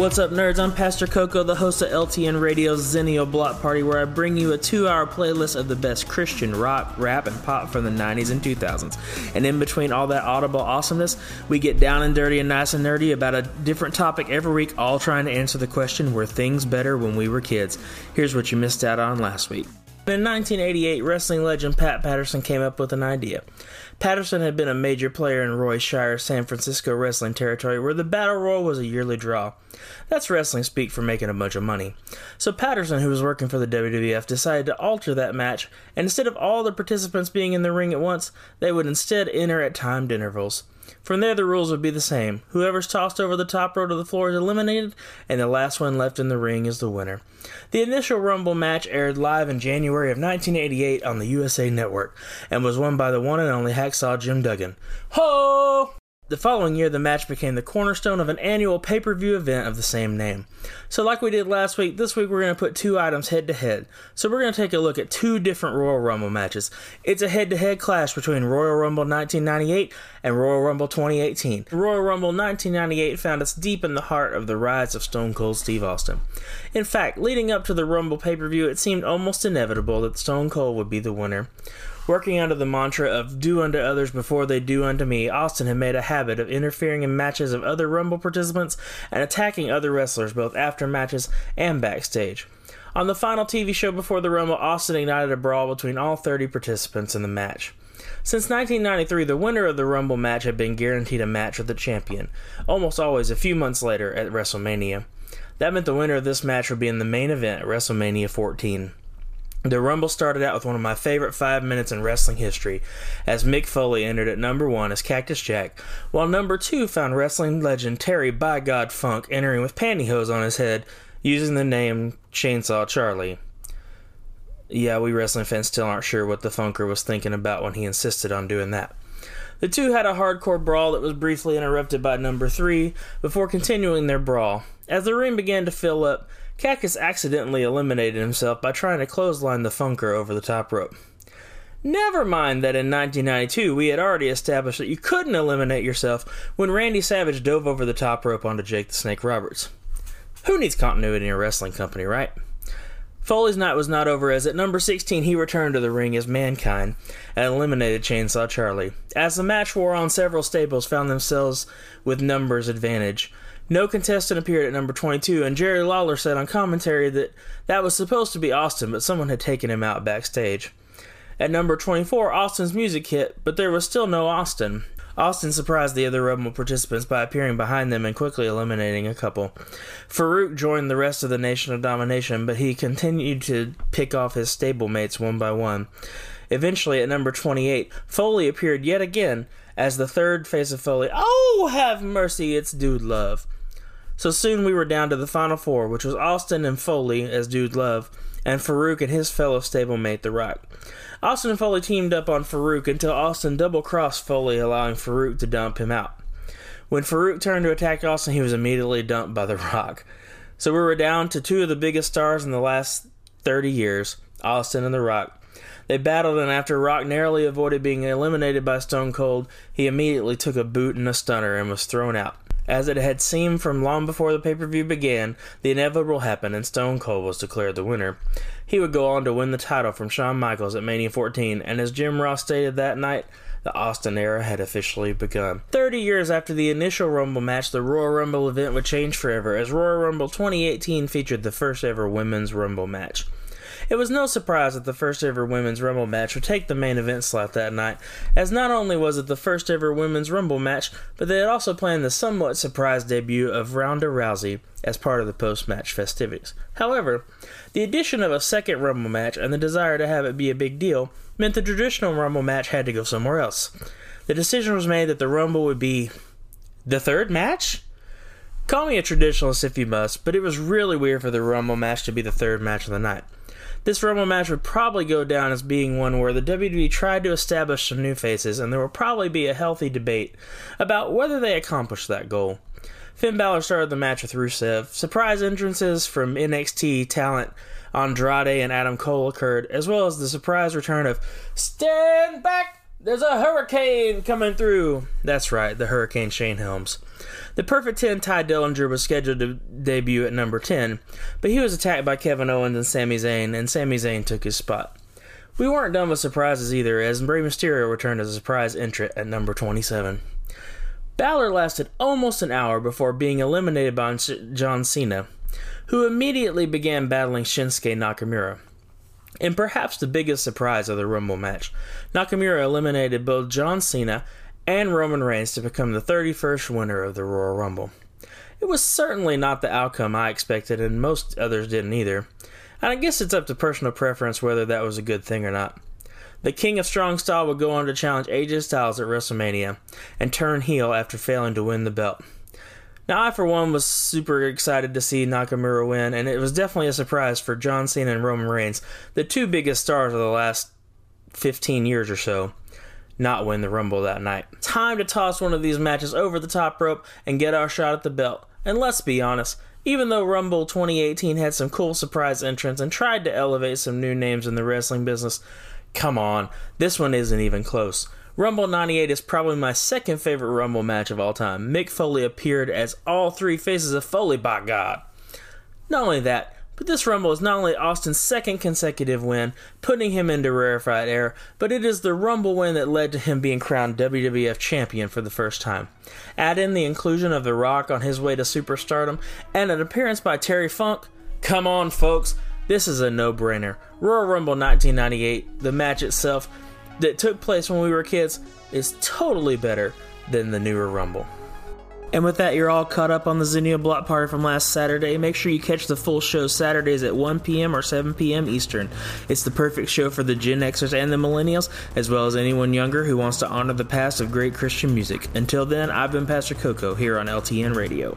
What's up, nerds? I'm Pastor Coco, the host of LTN Radio's Zennial Block Party, where I bring you a two hour playlist of the best Christian rock, rap, and pop from the 90s and 2000s. And in between all that audible awesomeness, we get down and dirty and nice and nerdy about a different topic every week, all trying to answer the question were things better when we were kids? Here's what you missed out on last week. In 1988, wrestling legend Pat Patterson came up with an idea. Patterson had been a major player in Roy Shire's San Francisco wrestling territory where the Battle Royal was a yearly draw. That's wrestling speak for making a bunch of money. So Patterson, who was working for the WWF, decided to alter that match, and instead of all the participants being in the ring at once, they would instead enter at timed intervals. From there, the rules would be the same. Whoever's tossed over the top rope to the floor is eliminated, and the last one left in the ring is the winner. The initial Rumble match aired live in January of 1988 on the USA Network and was won by the one and only Hacksaw Jim Duggan. Ho! The following year, the match became the cornerstone of an annual pay per view event of the same name. So, like we did last week, this week we're going to put two items head to head. So, we're going to take a look at two different Royal Rumble matches. It's a head to head clash between Royal Rumble 1998 and Royal Rumble 2018. Royal Rumble 1998 found us deep in the heart of the rise of Stone Cold Steve Austin. In fact, leading up to the Rumble pay per view, it seemed almost inevitable that Stone Cold would be the winner. Working under the mantra of do unto others before they do unto me, Austin had made a habit of interfering in matches of other Rumble participants and attacking other wrestlers both after matches and backstage. On the final TV show before the Rumble, Austin ignited a brawl between all 30 participants in the match. Since 1993, the winner of the Rumble match had been guaranteed a match with the champion, almost always a few months later at WrestleMania. That meant the winner of this match would be in the main event at WrestleMania 14. The Rumble started out with one of my favorite five minutes in wrestling history, as Mick Foley entered at number one as Cactus Jack, while number two found wrestling legend Terry By God Funk entering with pantyhose on his head, using the name Chainsaw Charlie. Yeah, we wrestling fans still aren't sure what the Funker was thinking about when he insisted on doing that. The two had a hardcore brawl that was briefly interrupted by number three before continuing their brawl. As the ring began to fill up, Cactus accidentally eliminated himself by trying to clothesline the Funker over the top rope. Never mind that in 1992 we had already established that you couldn't eliminate yourself when Randy Savage dove over the top rope onto Jake the Snake Roberts. Who needs continuity in a wrestling company, right? Foley's night was not over as at number 16 he returned to the ring as Mankind and eliminated Chainsaw Charlie. As the match wore on, several stables found themselves with numbers advantage. No contestant appeared at number 22, and Jerry Lawler said on commentary that that was supposed to be Austin, but someone had taken him out backstage. At number 24, Austin's music hit, but there was still no Austin. Austin surprised the other Rumble participants by appearing behind them and quickly eliminating a couple. Faarooq joined the rest of the Nation of Domination, but he continued to pick off his stablemates one by one. Eventually, at number 28, Foley appeared yet again as the third face of Foley. Oh, have mercy, it's Dude Love. So soon we were down to the final four, which was Austin and Foley as Dude Love, and Faarooq and his fellow stablemate The Rock. Austin and Foley teamed up on Faarooq until Austin double crossed Foley, allowing Faarooq to dump him out. When Faarooq turned to attack Austin, he was immediately dumped by The Rock. So we were down to two of the biggest stars in the last 30 years Austin and The Rock. They battled, and after Rock narrowly avoided being eliminated by Stone Cold, he immediately took a boot and a stunner and was thrown out. As it had seemed from long before the pay per view began, the inevitable happened and Stone Cold was declared the winner. He would go on to win the title from Shawn Michaels at Mania 14, and as Jim Ross stated that night, the Austin era had officially begun. 30 years after the initial Rumble match, the Royal Rumble event would change forever, as Royal Rumble 2018 featured the first ever Women's Rumble match. It was no surprise that the first ever Women's Rumble match would take the main event slot that night, as not only was it the first ever Women's Rumble match, but they had also planned the somewhat surprise debut of Ronda Rousey as part of the post match festivities. However, the addition of a second Rumble match and the desire to have it be a big deal meant the traditional Rumble match had to go somewhere else. The decision was made that the Rumble would be the third match? Call me a traditionalist if you must, but it was really weird for the Rumble match to be the third match of the night. This Rumble match would probably go down as being one where the WWE tried to establish some new faces, and there will probably be a healthy debate about whether they accomplished that goal. Finn Balor started the match with Rusev. Surprise entrances from NXT talent Andrade and Adam Cole occurred, as well as the surprise return of Stand Back There's a hurricane coming through. That's right, the Hurricane Shane Helms. The Perfect 10 Tye Dillinger was scheduled to debut at number 10, but he was attacked by Kevin Owens and Sami Zayn, and Sami Zayn took his spot. We weren't done with surprises either, as Rey Mysterio returned as a surprise entrant at number 27. Balor lasted almost an hour before being eliminated by John Cena, who immediately began battling Shinsuke Nakamura. And perhaps the biggest surprise of the Rumble match, Nakamura eliminated both John Cena and Roman Reigns to become the 31st winner of the Royal Rumble. It was certainly not the outcome I expected, and most others didn't either. And I guess it's up to personal preference whether that was a good thing or not. The King of Strong Style would go on to challenge AJ Styles at WrestleMania and turn heel after failing to win the belt. Now, I, for one, was super excited to see Nakamura win, and it was definitely a surprise for John Cena and Roman Reigns, the two biggest stars of the last 15 years or so, not win the Rumble that night. Time to toss one of these matches over the top rope and get our shot at the belt. And let's be honest, even though Rumble 2018 had some cool surprise entrants and tried to elevate some new names in the wrestling business, come on, this one isn't even close. Rumble 98 is probably my second favorite Rumble match of all time. Mick Foley appeared as all three faces of Foley, by God. Not only that, but this Rumble is not only Austin's second consecutive win, putting him into rarefied air, but it is the Rumble win that led to him being crowned WWF Champion for the first time. Add in the inclusion of The Rock on his way to superstardom, and an appearance by Terry Funk. Come on, folks, this is a no brainer. Royal Rumble 1998, the match itself, that took place when we were kids is totally better than the newer Rumble. And with that, you're all caught up on the Zennial Block Party from last Saturday. Make sure you catch the full show Saturdays at 1 p.m. or 7 p.m. Eastern. It's the perfect show for the Gen Xers and the Millennials, as well as anyone younger who wants to honor the past of great Christian music. Until then, I've been Pastor Coco here on LTN Radio.